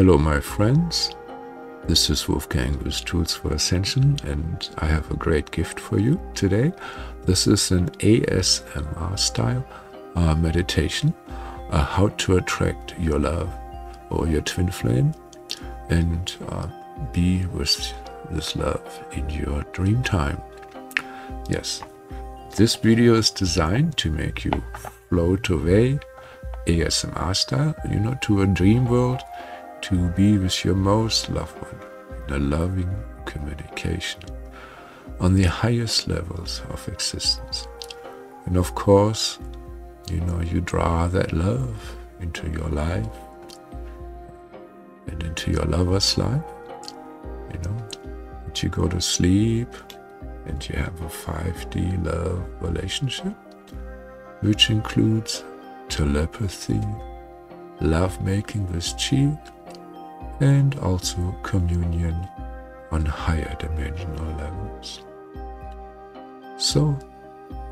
Hello, my friends. This is Wolfgang with Tools for Ascension, and I have a great gift for you today. This is an ASMR style uh, meditation uh, how to attract your love or your twin flame and uh, be with this love in your dream time. Yes, this video is designed to make you float away ASMR style, you know, to a dream world to be with your most loved one in a loving communication on the highest levels of existence. And of course, you know, you draw that love into your life and into your lover's life, you know, and you go to sleep and you have a 5D love relationship, which includes telepathy, love making with chi, and also communion on higher dimensional levels. So,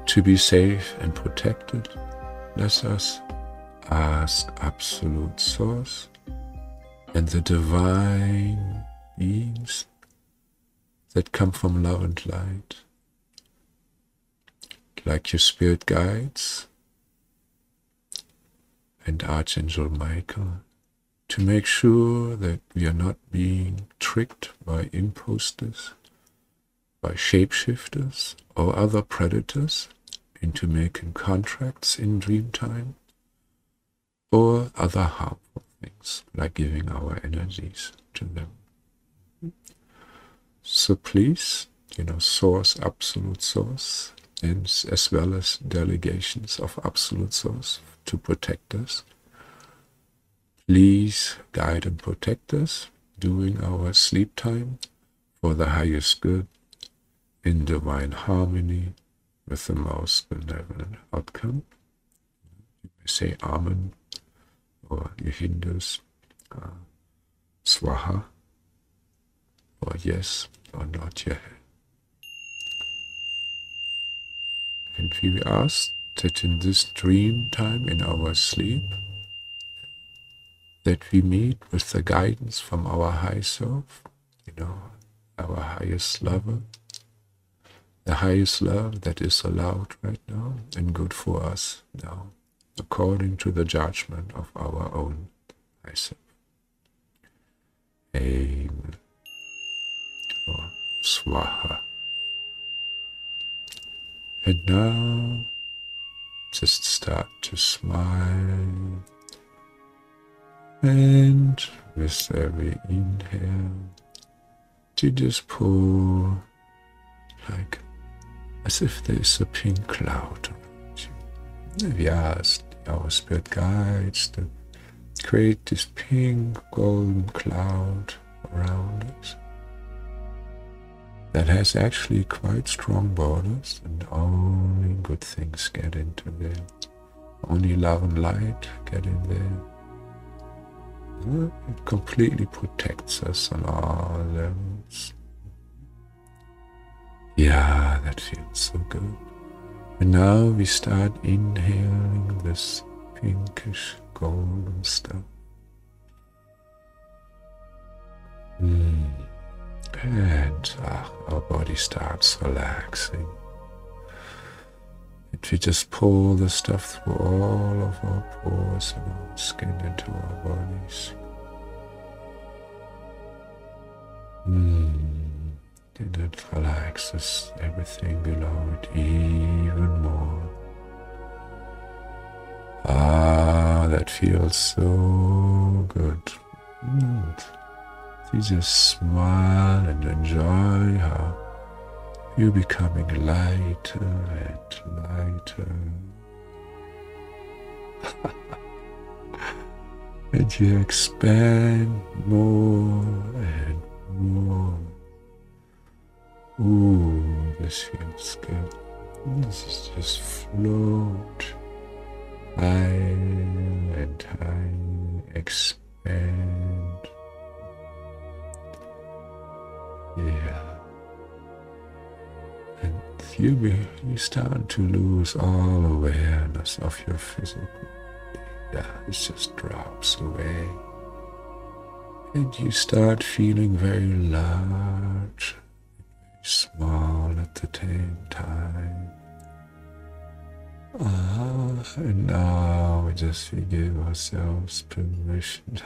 to be safe and protected, let us ask Absolute Source and the divine beings that come from love and light, like your spirit guides and Archangel Michael to make sure that we are not being tricked by imposters, by shapeshifters or other predators into making contracts in dream time, or other harmful things like giving our energies to them. So please, you know, source, absolute source, and as well as delegations of absolute source to protect us Please guide and protect us during our sleep time for the highest good in divine harmony with the most benevolent outcome. You may say Amen or you Hindus, uh, Swaha or yes or not yet. And we ask that in this dream time in our sleep, that we meet with the guidance from our high self, you know, our highest lover, the highest love that is allowed right now and good for us now, according to the judgment of our own high self. Amen. Or Swaha. And now, just start to smile and with every inhale, to just pull like as if there's a pink cloud around you. We ask our spirit guides to create this pink golden cloud around us that has actually quite strong borders and only good things get into there. Only love and light get in there. It completely protects us on all levels. Yeah, that feels so good. And now we start inhaling this pinkish golden stuff. Mm. And ah, our body starts relaxing. And we just pull the stuff through all of our pores and our skin into our bodies. And it relaxes everything below it even more. Ah, that feels so good. Mm. You just smile and enjoy how you're becoming lighter and lighter. and you expand more and This feels good. This is just float high and high, expand. Yeah you, be, you start to lose all awareness of your physical. Yeah, it just drops away. And you start feeling very large, very small the same time. Ah, and now we just give ourselves permission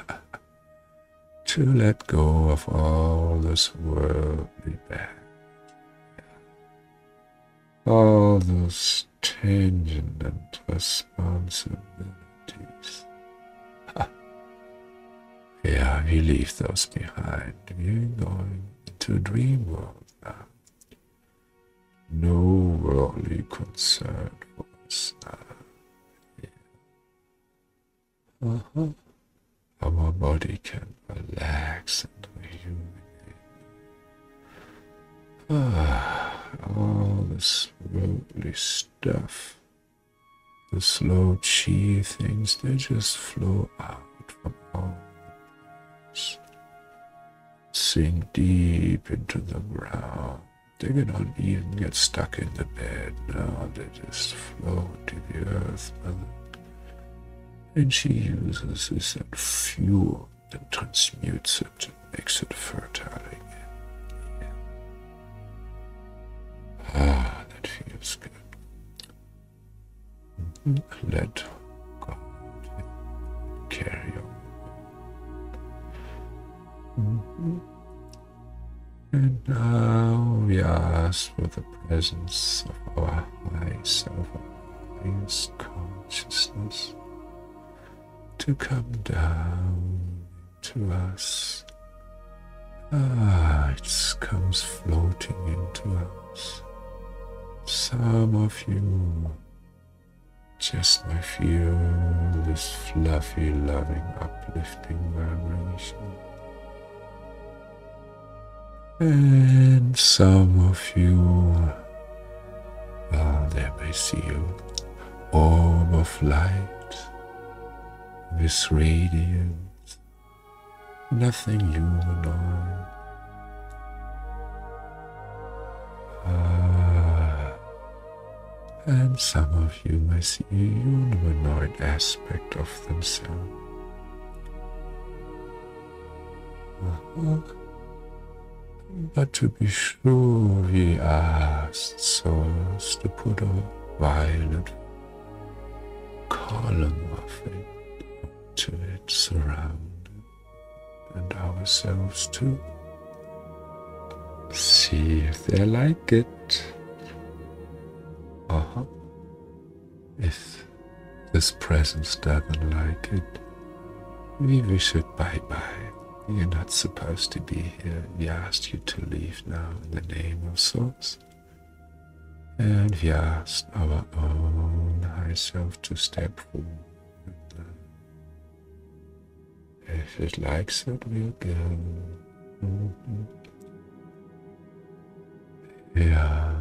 to let go of all this worldly bad. All those tangent and responsibilities. yeah, we leave those behind. We're going to dream world. No worldly concern for us now. Yeah. Uh-huh. Our body can relax and rejuvenate. Ah, all this worldly stuff, the slow chi things, they just flow out from all Sink deep into the ground. They don't even get stuck in the bed. No, they just flow to the earth, Mother. And she uses this as fuel and transmutes it and makes it fertile again. Ah, that feels good. Mm-hmm. Let God carry on. Mm-hmm. And now we ask for the presence of our high self, our highest consciousness to come down to us. Ah, it comes floating into us. Some of you just might feel this fluffy, loving, uplifting vibration. And some of you, well, they may see you orb of light this radiance, nothing humanoid. Ah, and some of you may see a humanoid aspect of themselves. Uh-huh. But to be sure, we asked souls to put a violet column of it to it, surround and ourselves too. See if they like it. Uh huh. If this presence doesn't like it, we wish it bye bye. You're not supposed to be here. We asked you to leave now in the name of Source. And we asked our own high self to step forward if it likes it, we'll go. Mm-hmm. Yeah,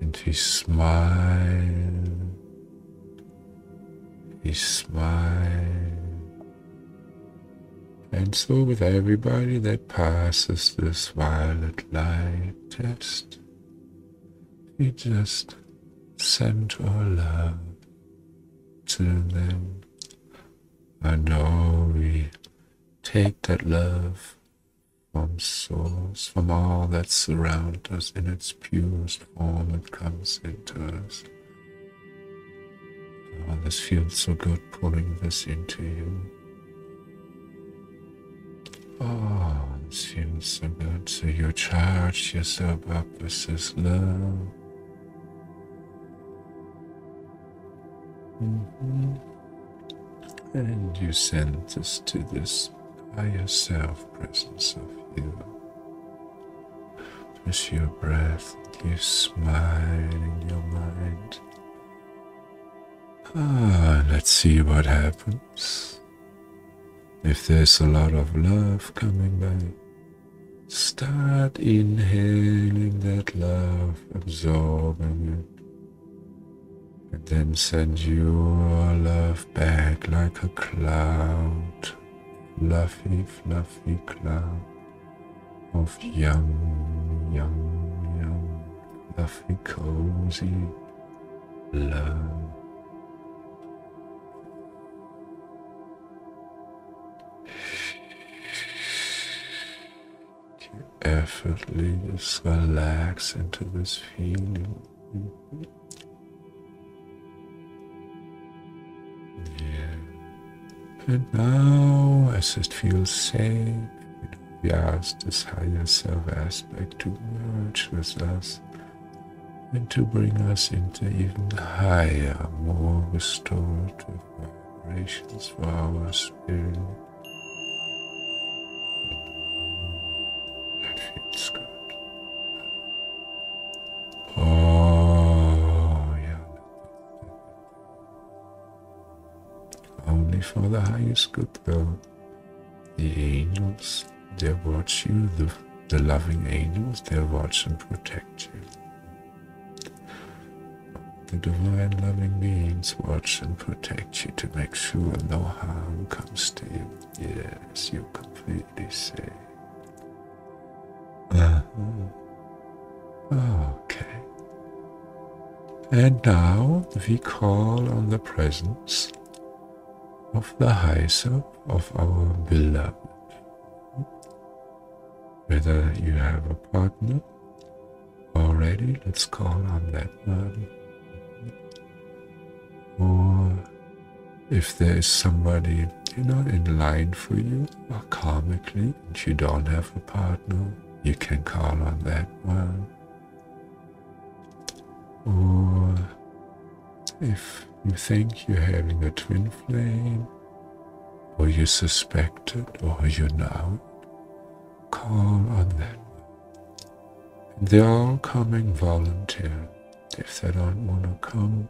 and he smiled. He smiled. And so with everybody that passes this violet light test, we just send our love to them. I know we take that love from source, from all that surrounds us in its purest form, it comes into us. Oh, this feels so good pulling this into you. Oh, this feels so good. So you charge yourself up with this love. Mm-hmm. And you send this to this higher self presence of you. With your breath, you smile in your mind. Ah, let's see what happens. If there's a lot of love coming back, start inhaling that love, absorbing it, and then send your love back like a cloud fluffy, fluffy cloud of young, young, young, fluffy, cozy love. Effortlessly just relax into this feeling. Yeah. And now, as it feels safe, we ask this higher self aspect to merge with us and to bring us into even higher, more restorative vibrations for our spirit. The good, though. The angels, they watch you, the, the loving angels, they watch and protect you the divine loving beings watch and protect you to make sure no harm comes to you. Yes, you're completely safe. Uh-huh. Okay. And now we call on the presence of the high self of our beloved. Whether you have a partner already, let's call on that one or if there is somebody you know in line for you or karmically and you don't have a partner, you can call on that one. Or if you think you're having a twin flame, or you suspect it, or you know it. call on that. They're all coming voluntarily. If they don't want to come,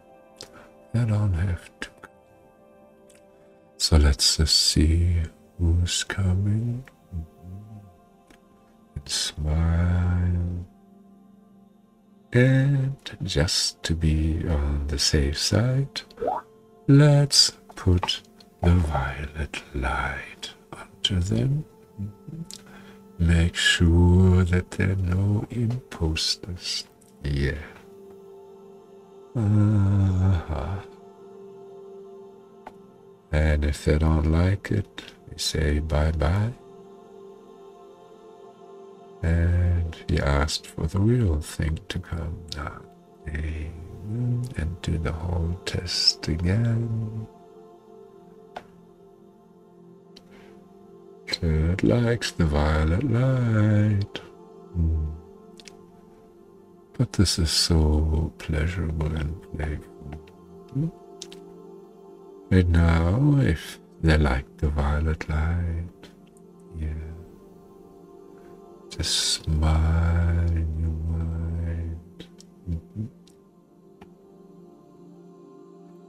I don't have to. So let's just see who's coming. Mm-hmm. And smile. And just to be on the safe side, let's put the violet light onto them. Make sure that there are no imposters. Yeah. Uh-huh. And if they don't like it, we say bye bye. And he asked for the real thing to come now. And do the whole test again. It likes the violet light. Mm. But this is so pleasurable and playful. And now, if they like the violet light, yeah, just smile in your mind.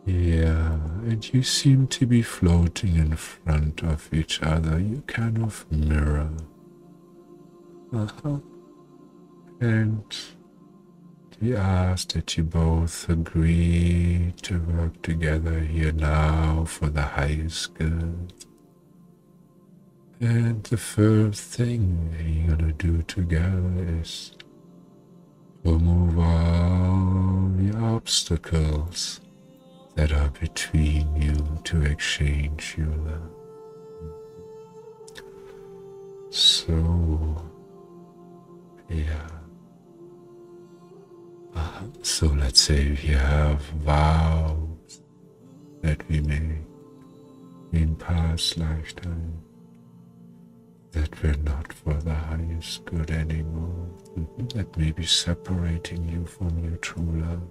Yeah, and you seem to be floating in front of each other. You kind of mirror. Uh huh. And we ask that you both agree to work together here now for the highest good. And the first thing you're gonna do together is remove all the obstacles that are between you to exchange your love. So, yeah. Uh, so let's say we have vows that we made in past lifetime that were not for the highest good anymore, that may be separating you from your true love.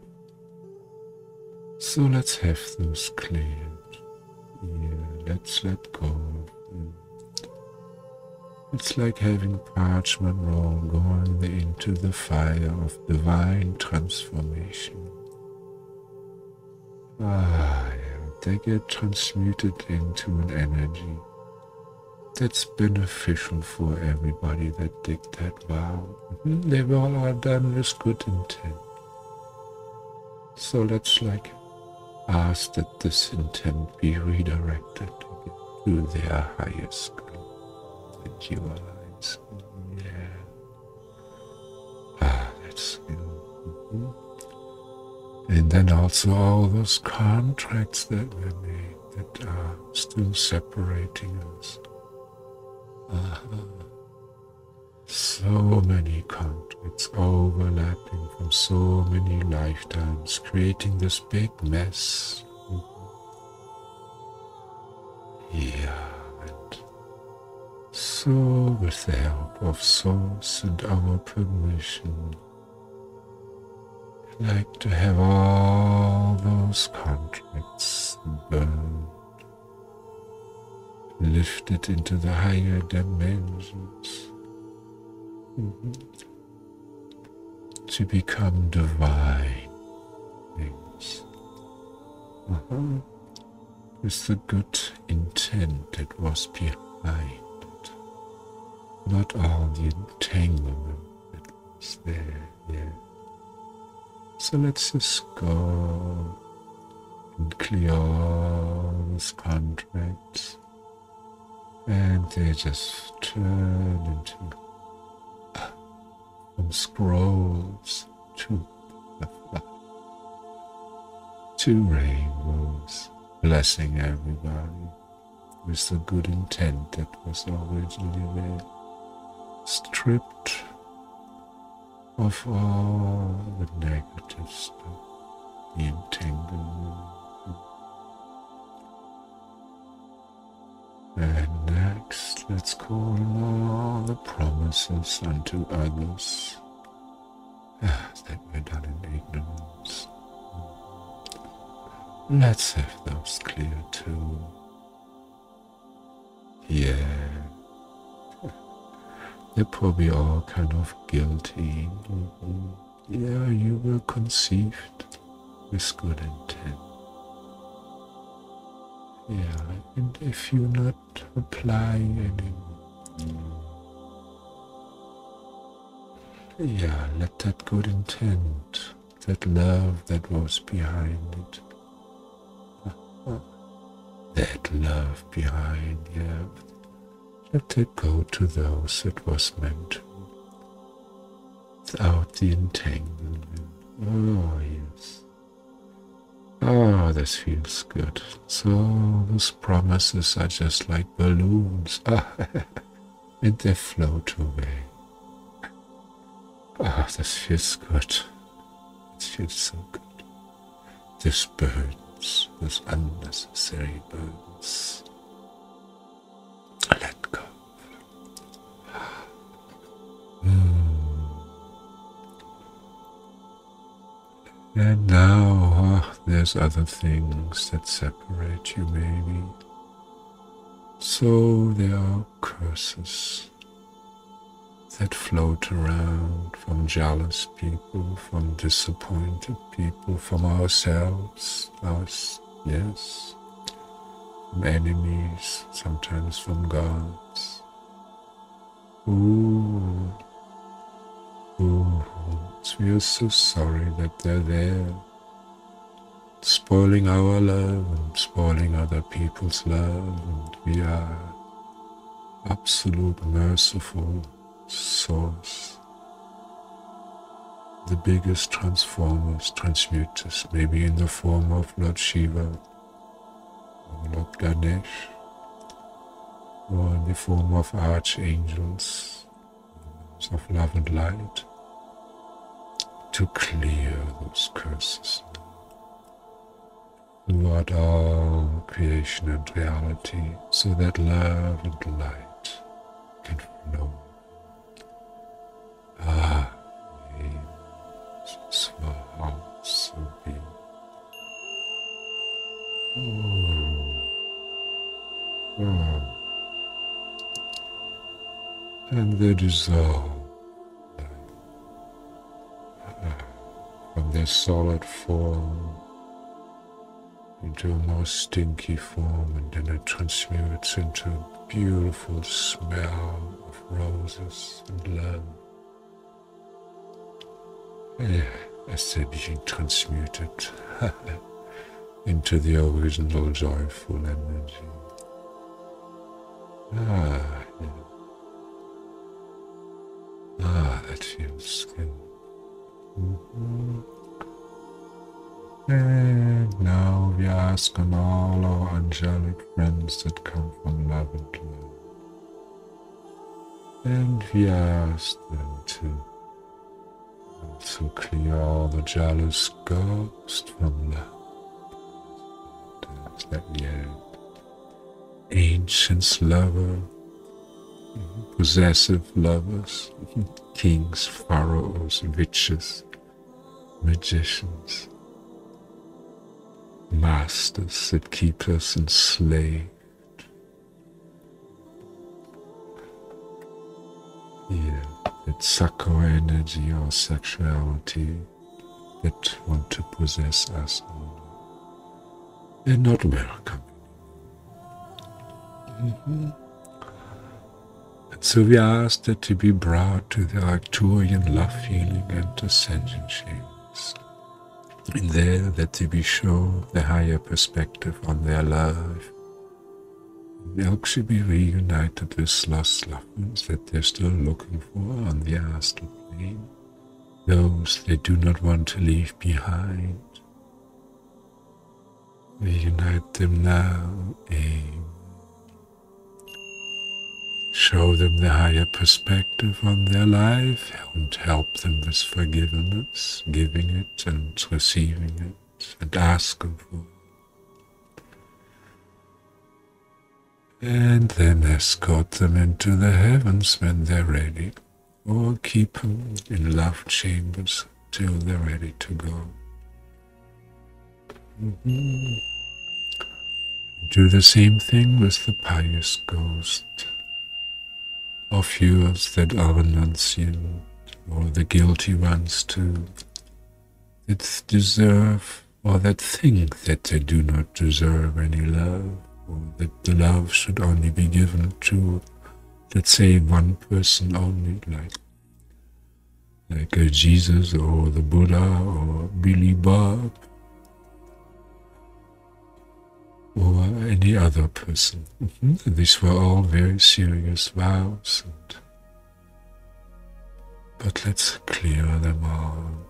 So let's have those cleared. Yeah, let's let go. It's like having parchment roll going into the fire of divine transformation. Ah, yeah, they get transmuted into an energy that's beneficial for everybody that did that vow. Mm-hmm, they all are done with good intent. So let's like ask that this intent be redirected to their highest good that you eyes. Yeah. Ah, that's good. Mm-hmm. And then also all those contracts that were made that are still separating us. So many contracts overlapping from so many lifetimes, creating this big mess. Yeah, and so with the help of Source and our permission, I'd like to have all those contracts burned lifted into the higher dimensions mm-hmm. to become divine things. Uh-huh. With the good intent that was behind it, not all the entanglement that was there yet. So let's just go and clear all those contracts and they just turn into uh, from scrolls to to rainbows, blessing everybody. With the good intent that was originally there, stripped of all the negative stuff, the entanglement. And let's call all the promises unto others ah, that were done in ignorance. Let's have those clear too. Yeah. They're probably all kind of guilty. Yeah, you were conceived with good intent. Yeah, and if you're not applying any, yeah, let that good intent, that love that was behind it, that love behind, yeah, let it go to those it was meant to, without the entanglement. Oh, yes. Oh, this feels good. So those promises are just like balloons. and they float away. Oh, this feels good. It feels so good. These burdens, those unnecessary burdens. Let go. Mm. And now there's other things that separate you, maybe. So there are curses that float around from jealous people, from disappointed people, from ourselves, us, yes, from enemies, sometimes from gods. Ooh, ooh. We are so sorry that they're there, spoiling our love and spoiling other people's love, and we are absolute merciful source. The biggest transformers, transmuters, maybe in the form of Lord Shiva or Lord Ganesh, or in the form of archangels of love and light to clear those curses throughout all creation and reality so that love and light can flow. Ah, be. Oh. Oh. And they dissolve from their solid form into a more stinky form, and then it transmutes into a beautiful smell of roses and lamb. Yeah, as they're being transmuted into the original joyful energy. Ah, yeah. Ah, that feels good. Mm-hmm. And now we ask on all our angelic friends that come from love and love And we ask them to also clear all the jealous ghosts from the that we had. Ancients lover, possessive lovers, kings, pharaohs, witches, magicians, masters that keep us enslaved. That suck our energy or sexuality that want to possess us all. They're not welcome. Mm-hmm. And so we ask that to be brought to the Arcturian love feeling and ascension shapes. In there that they be shown the higher perspective on their life. Elk should be reunited with lost loved ones that they're still looking for on the astral plane. Those they do not want to leave behind. Reunite them now, aim. Show them the higher perspective on their life and help them with forgiveness, giving it and receiving it and asking for it. And then escort them into the heavens when they're ready, or keep them in love chambers till they're ready to go. Mm-hmm. Do the same thing with the pious ghost of yours that are renunciant, or the guilty ones too, that deserve or that think that they do not deserve any love, or that the love should only be given to, let's say, one person only, like like a Jesus or the Buddha or Billy Bob or any other person. Mm-hmm. These were all very serious vows. And, but let's clear them all.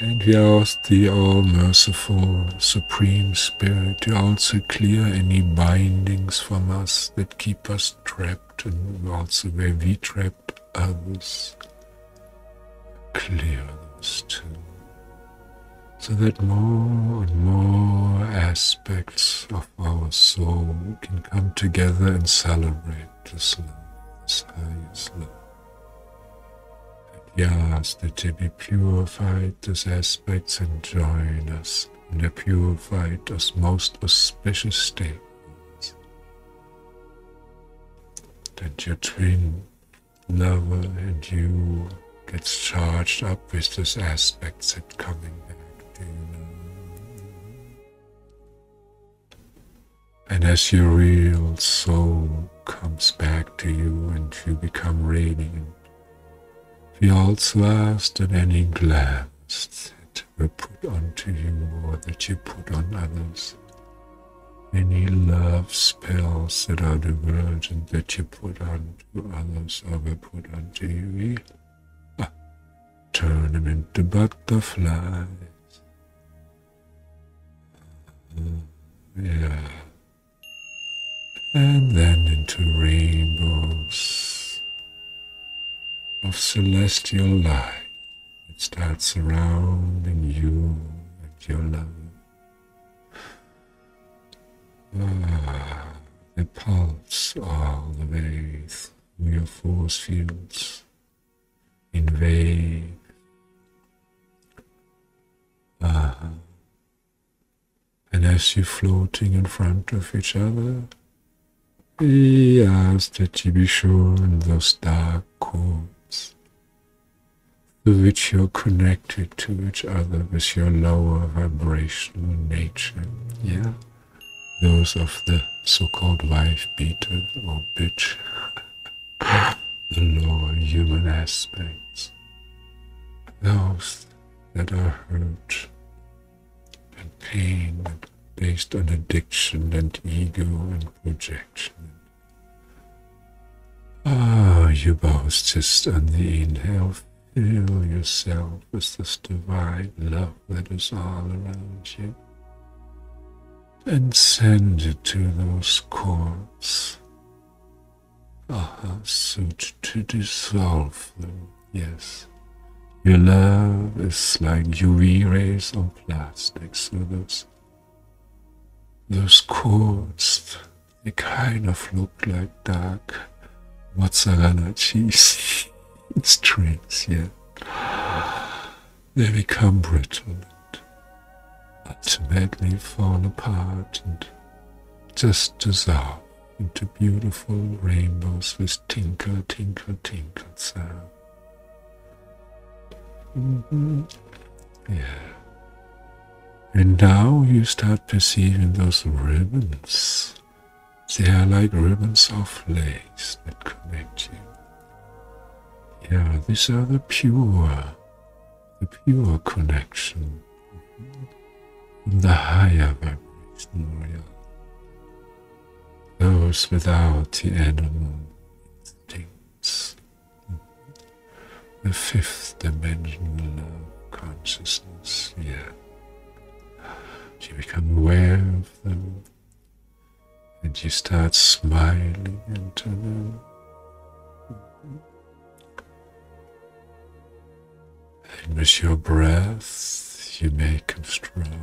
And we ask the all merciful Supreme Spirit to also clear any bindings from us that keep us trapped and also where we trapped others. Clear those too so that more and more aspects of our soul can come together and celebrate this love, this highest love. And yes, that they be purified, these aspects, and join us in the purified, as most auspicious state. That your twin lover and you gets charged up with these aspects that coming and as your real soul comes back to you and you become radiant, we also ask that any glance that were put onto you or that you put on others, any love spells that are divergent that you put onto others or were put onto you, ah, turn them into butterflies yeah. And then into rainbows of celestial light that start surrounding you and your love. Ah, they pulse all the way through your force fields in waves. Ah and as you're floating in front of each other, we ask that you be sure in those dark cords through which you're connected to each other with your lower vibrational nature. Yeah? Those of the so-called wife beater or bitch. the lower human aspects. Those that are hurt and pain based on addiction and ego and projection. Ah, you both just on the inhale fill yourself with this divine love that is all around you and send it to those cords uh, so to dissolve them, yes. Your love is like UV rays on plastic, so those those cords they kind of look like dark mozzarella cheese strings, yeah. They become brittle and ultimately fall apart and just dissolve into beautiful rainbows with tinkle, tinkle, tinkle sound. Mm-hmm. Yeah. And now you start perceiving those ribbons. They are like ribbons of lace that connect you. Yeah, these are the pure, the pure connection, the higher vibration realm. Those without the animal the fifth dimensional of consciousness, yeah. You become aware of them and you start smiling into them. And with your breath, you make them stronger.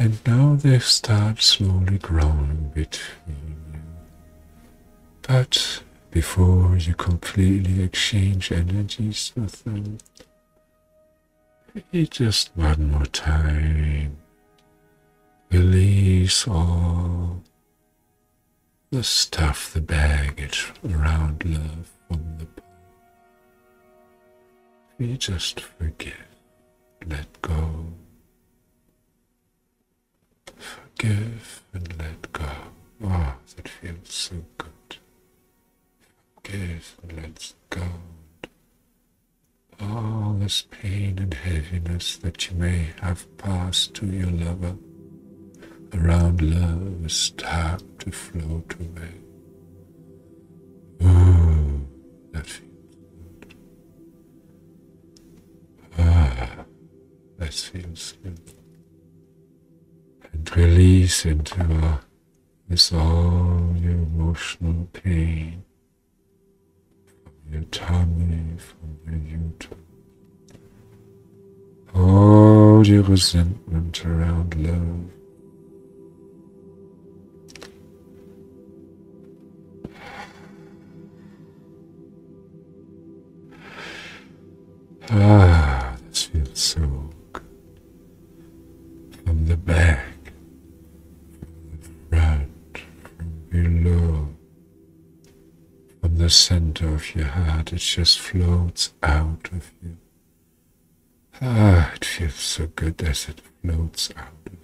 And now they start slowly growing between you. But before you completely exchange energies with them, just one more time. Release all the stuff, the baggage around love from the past. We just forgive, let go Forgive and let go. Oh, that feels so good. Forgive and let go. All this pain and heaviness that you may have passed to your lover around love is start to float away. Oh, that feels good. Ah, that feels good and release into uh, this all your emotional pain from your tummy, from your uterus, all your resentment around love. Just floats out of you. Ah, it feels so good as it floats out of you.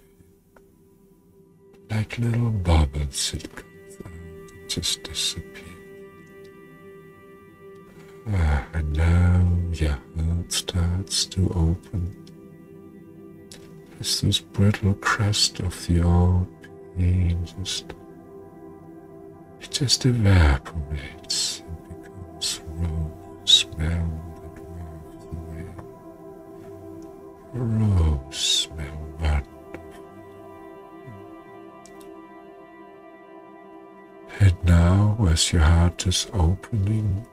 Like little bubbles, it comes out, just disappears. Ah, and now your heart starts to open. As this brittle crust of the old pain just it just evaporates as your heart is opening,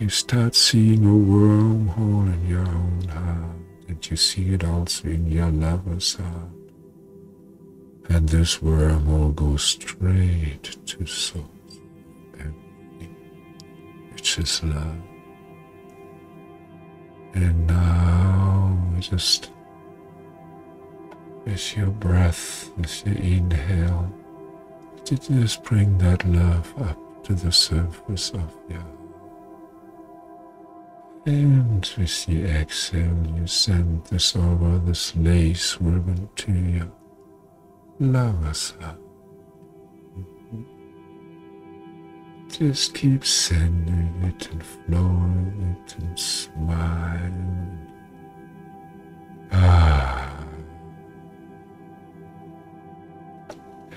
you start seeing a wormhole in your own heart, and you see it also in your lover's heart. And this wormhole goes straight to source everything, which is love. And now just with your breath, with your inhale, just bring that love up to the surface of your and with the exhale, you send this over this lace ribbon to your Lavasa. Just keep sending it and flowing it and smiling. Ah.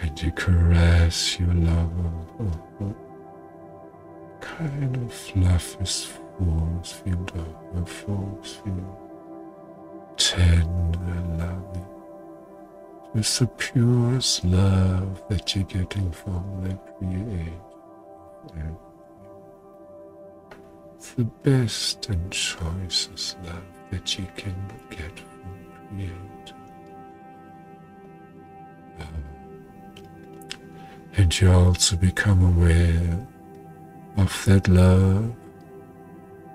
And you caress your lover. Kind of fluff is force field a force field. tender loving, It's the purest love that you're getting from the Creator. It's the best and choicest love that you can get from Creator. And you also become aware of that love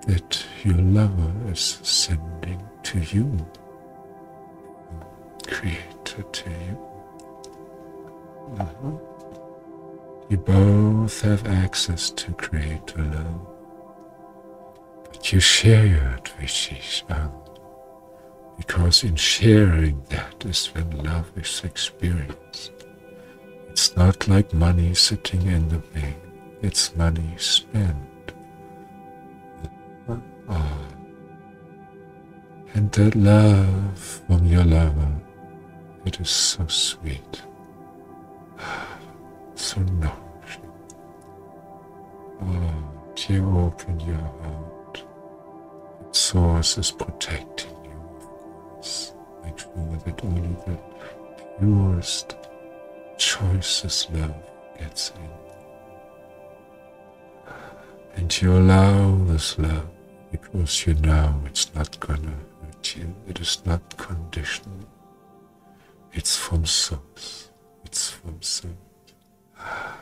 that your lover is sending to you, Creator to you. Uh-huh. You both have access to Creator love, but you share it with each other. Because in sharing that is when love is experienced. It's not like money sitting in the bank, it's money spent. Ah. And that love from your lover, it is so sweet, so nourishing. Oh, you open your heart. Its source is protecting you, of course. Make sure that only the purest choicest love gets in. And you allow this love because you know it's not gonna hurt you. It is not conditional. It's from source. It's from source. Ah.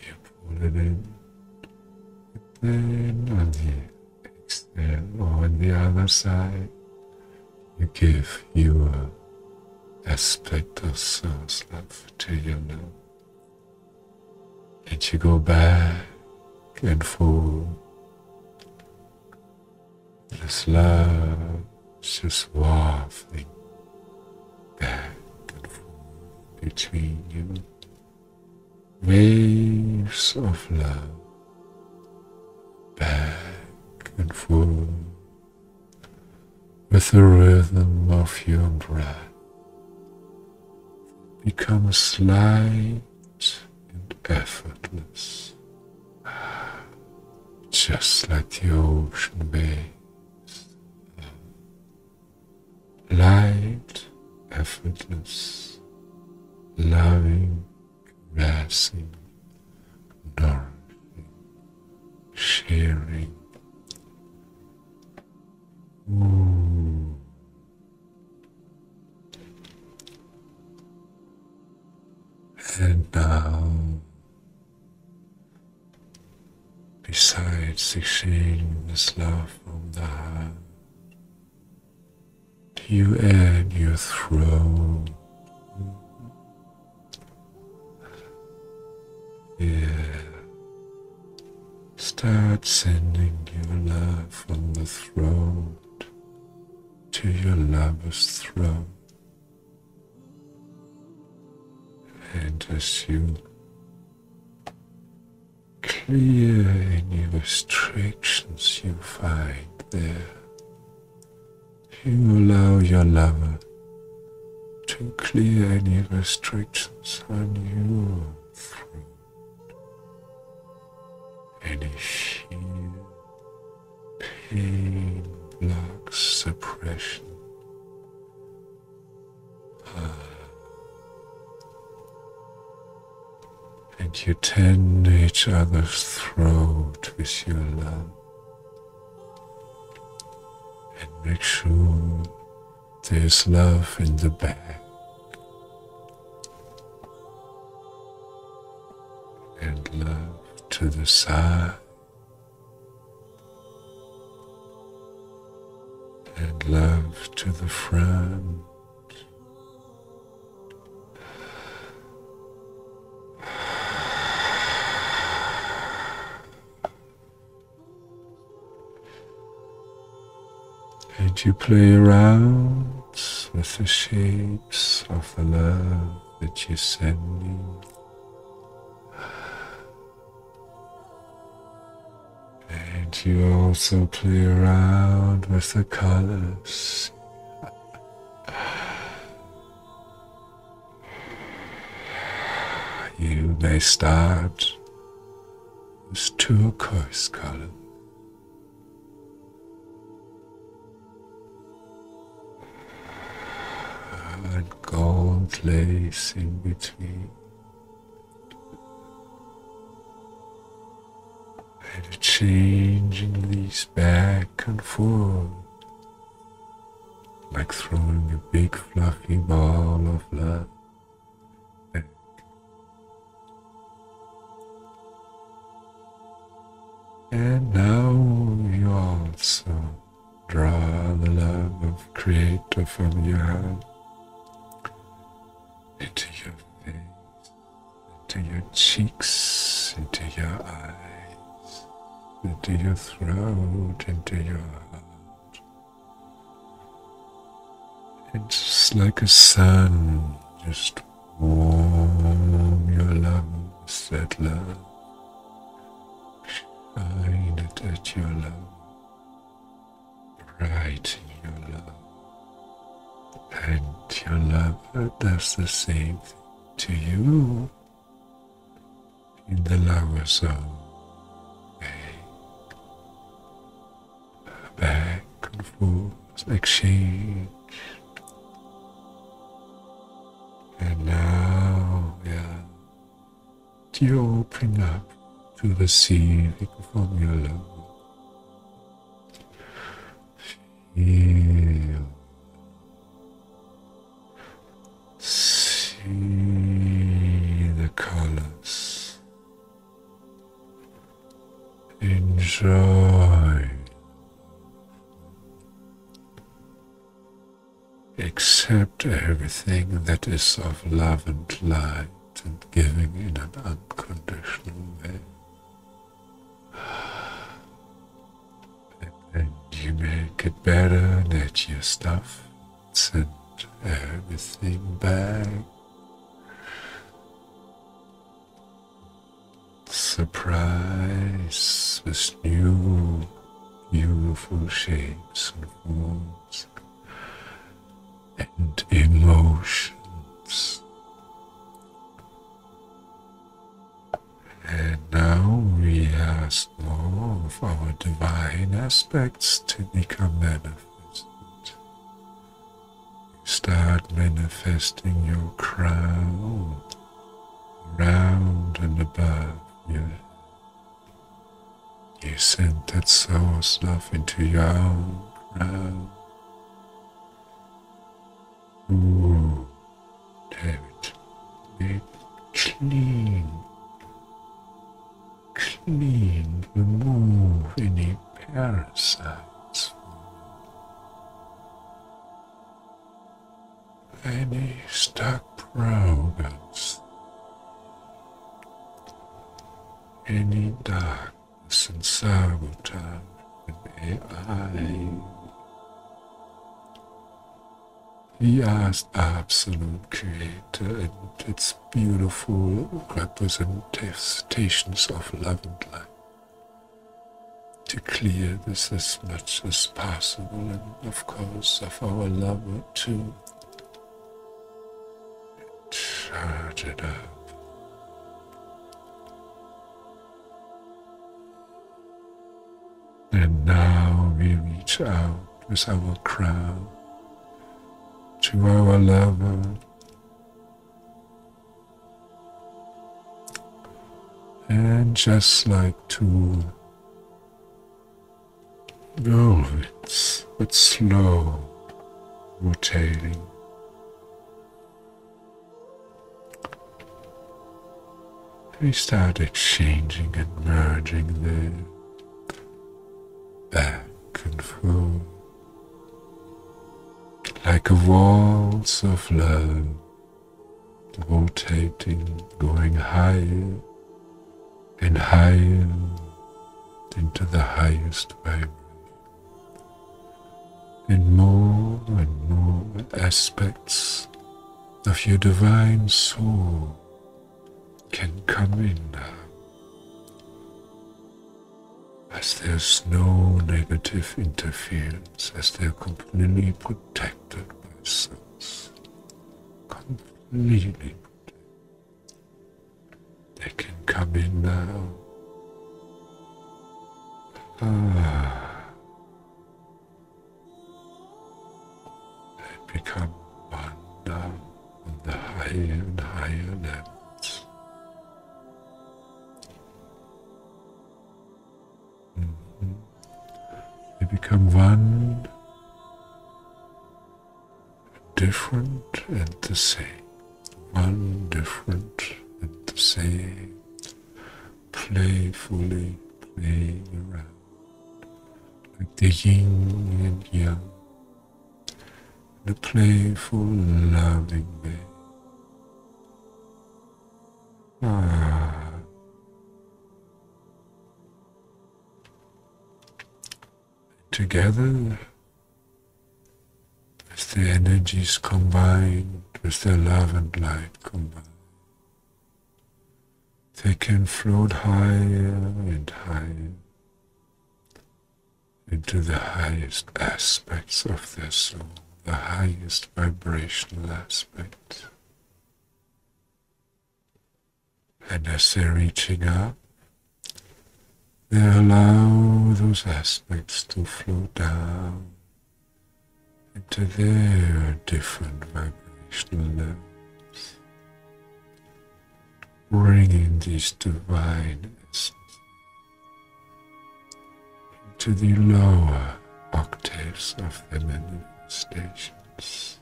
You pull it in. And then on the exhale or on the other side, you give your aspect of source love to your love. And you go back and forth. This love is just wafting back and forth between you. Waves of love back and forth with the rhythm of your breath becomes light and effortless, just like the ocean waves. Light, effortless, loving, caressing, nourishing, sharing. Love from the heart, you add your throat. Yeah. Start sending your love from the throat to your lover's throat. and as you clear any restrictions you find there, you allow your lover to clear any restrictions on your throat, any fear, pain, blocks, suppression. Uh, and you tend each other's throat with your love. Make sure there's love in the back. And love to the side. And love to the front. You play around with the shapes of the love that you're sending. And you also play around with the colors. You may start with two turquoise color. Place in between. And changing these back and forth, like throwing a big fluffy ball of love back. And now you also draw the love of Creator from your heart into your face, into your cheeks, into your eyes, into your throat, into your heart. It's like a sun, just warm your lungs, that love. Shine it at your love, brighten your love and your lover does the same thing to you in the lower zone. Back and forth, exchange. And now, yeah, you open up to the sea from your lover. Feel See the colors. Enjoy. Accept everything that is of love and light and giving in an unconditional way. And you make it better, let your stuff send everything back. Surprise with new beautiful shapes and forms and emotions. And now we ask more of our divine aspects to become manifested. Start manifesting your crown round and above you. You send that source love into your own crown. Ooh, David, it clean, clean, remove any parasites, any stuck programs, any darkness and sorrow, sabotage and AI. He asked Absolute Creator and its beautiful representations of love and light to clear this as much as possible and of course of our lover too. Charge it up. And now we reach out with our crown to our lover. And just like two velvets, but slow rotating. We start exchanging and merging the like a waltz of love, rotating, going higher and higher into the highest vibration. And more and more aspects of your divine soul can come in now. As there's no negative interference, as they're completely protected by souls. Completely protected. They can come in now. Ah. They become one now on the higher levels. Mm-hmm. They become one, different and the same. One different and the same. Playfully playing around like the yin and yang a playful, loving way. Ah. Together, as the energies combined, with their love and light combined, they can float higher and higher into the highest aspects of their soul, the highest vibrational aspect. And as they're reaching up, they allow those aspects to flow down into their different vibrational levels, bringing these divine essence into the lower octaves of the manifestations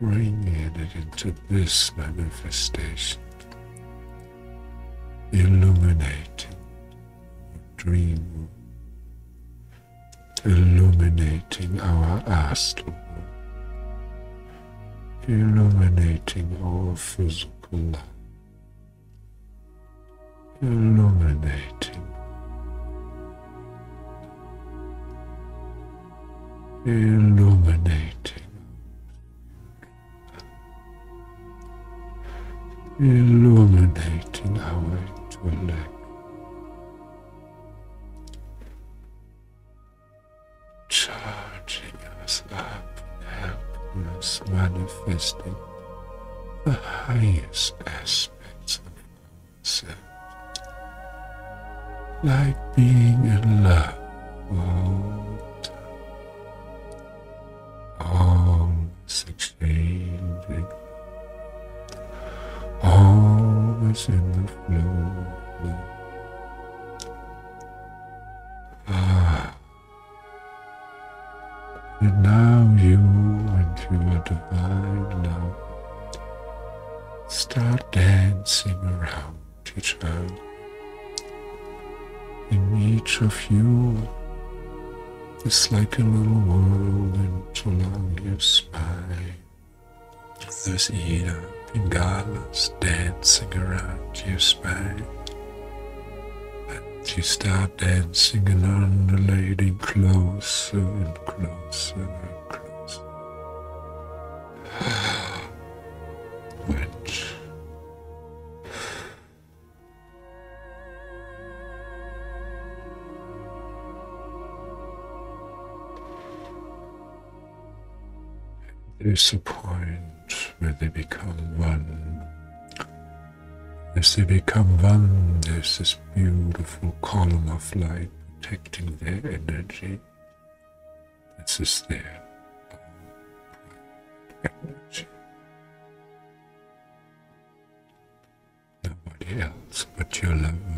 bringing it into this manifestation, illuminating dream, illuminating our astral illuminating our physical life, illuminating illuminating illuminating our charging us up helping us manifesting the highest aspects of ourselves, like being in love all in the flow. And now you and your divine love start dancing around each other. In each of you is like a little world, whirlwind along your spine. There's Ida Pingalas dancing around your spine. And you start dancing and undulating closer and closer and closer. Which a point where they become one. As they become one, there's this beautiful column of light protecting their energy. This is their energy. Nobody else but your lover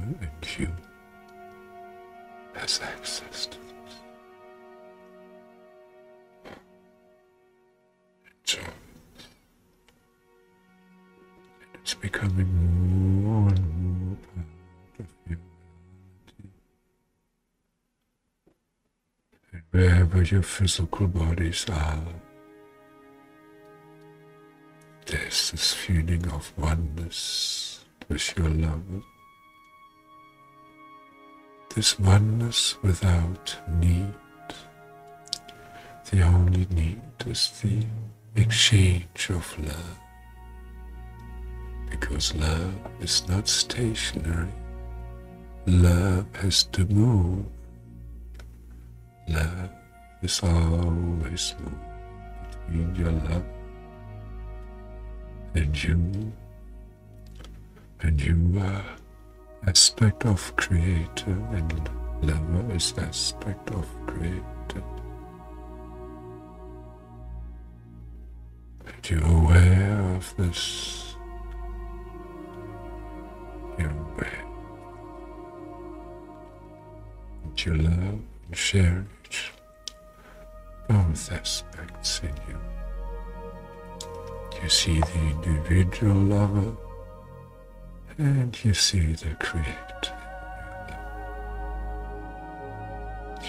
wherever your physical bodies are, there's this feeling of oneness with your lover. This oneness without need. The only need is the exchange of love. Because love is not stationary. Love has to move. Love is always between your love and you. And you are aspect of creator and lover is aspect of creator. that you're aware of this. You're aware. That you love and cherish both aspects in you. You see the individual lover and you see the creator.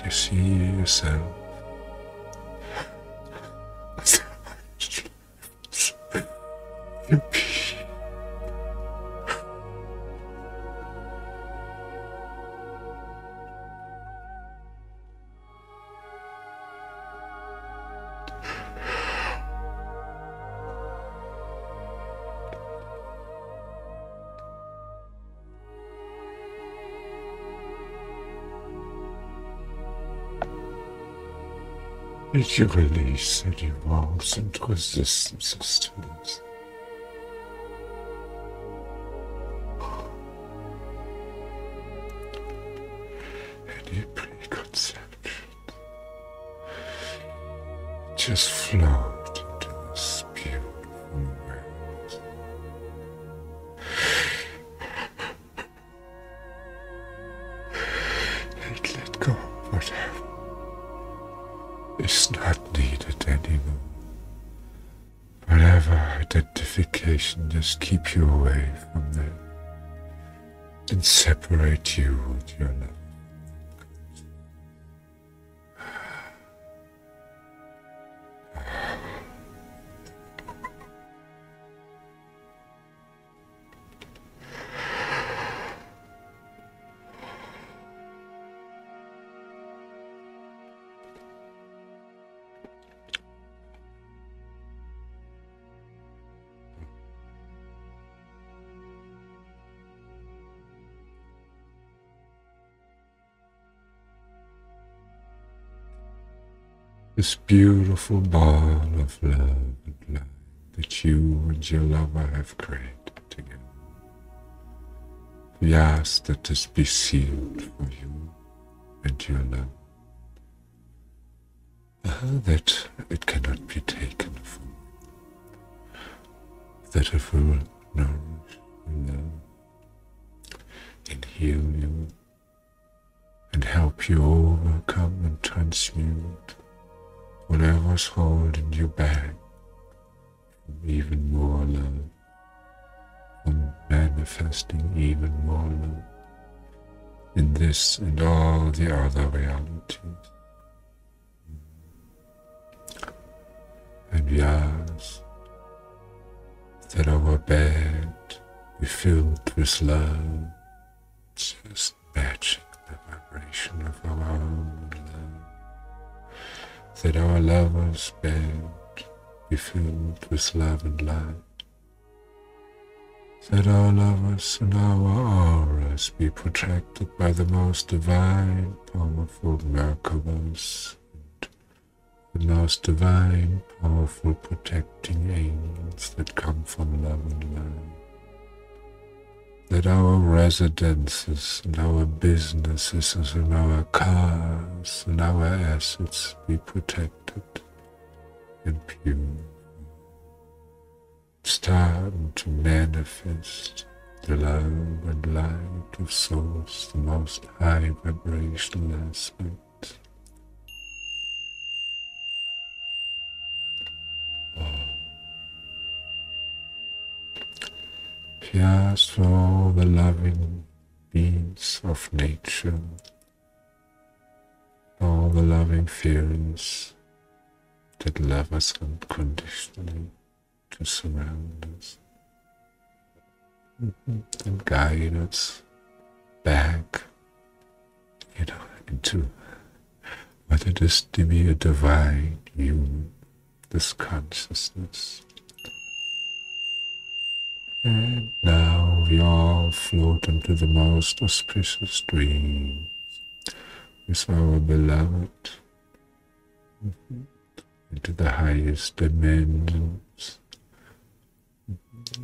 You see yourself Did you release and resistances to this? Any preconceptions? Just float This beautiful ball of love and light that you and your lover have created together. We ask that this be sealed for you and your love. Uh, that it cannot be taken from you. That it will nourish love and heal you and help you overcome and transmute whatever's holding you back from even more love, from manifesting even more love in this and all the other realities. And we ask that our bed be filled with love, just matching the vibration of our own love. That our lover's bed be filled with love and light. That our lovers and our auras be protected by the most divine, powerful Merkabahs the most divine, powerful protecting angels that come from love and light. That our residences and our businesses and our cars and our assets be protected and pure. Starting to manifest the love and light of Source, the most high vibrational aspect. For all the loving beings of nature, all the loving feelings that love us unconditionally to surround us and guide us back, you know, into what it is to be a divine human, this consciousness. And now we all float into the most auspicious dreams. With our beloved mm-hmm, into the highest dimensions, mm-hmm,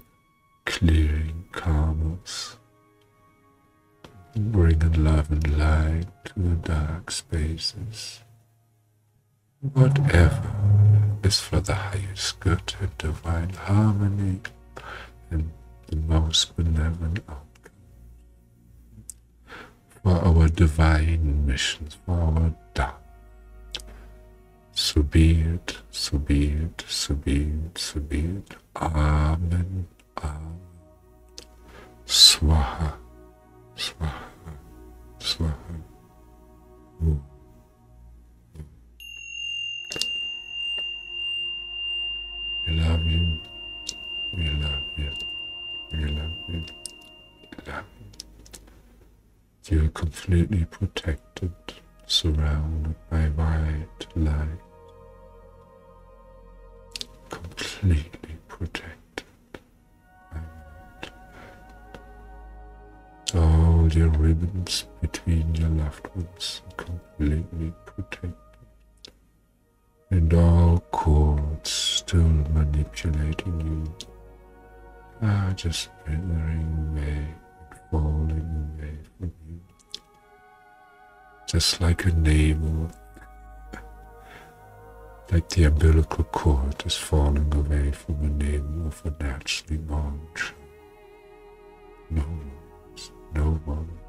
clearing karmas, mm-hmm, bringing love and light to the dark spaces. Whatever is for the highest good and divine harmony and the most benevolent outcome for our divine missions, for our Dharma. So be it, so be it, so be it, so be it. Amen. Amen. Swaha. Swaha. Swaha. We love you. You're completely protected, surrounded by white light. Completely protected by white light. All your ribbons between your loved ones are completely protected and all cords still manipulating you are just withering away falling away from you. Just like a navel, like the umbilical cord is falling away from the navel of a naturally born child. No worries, no worries.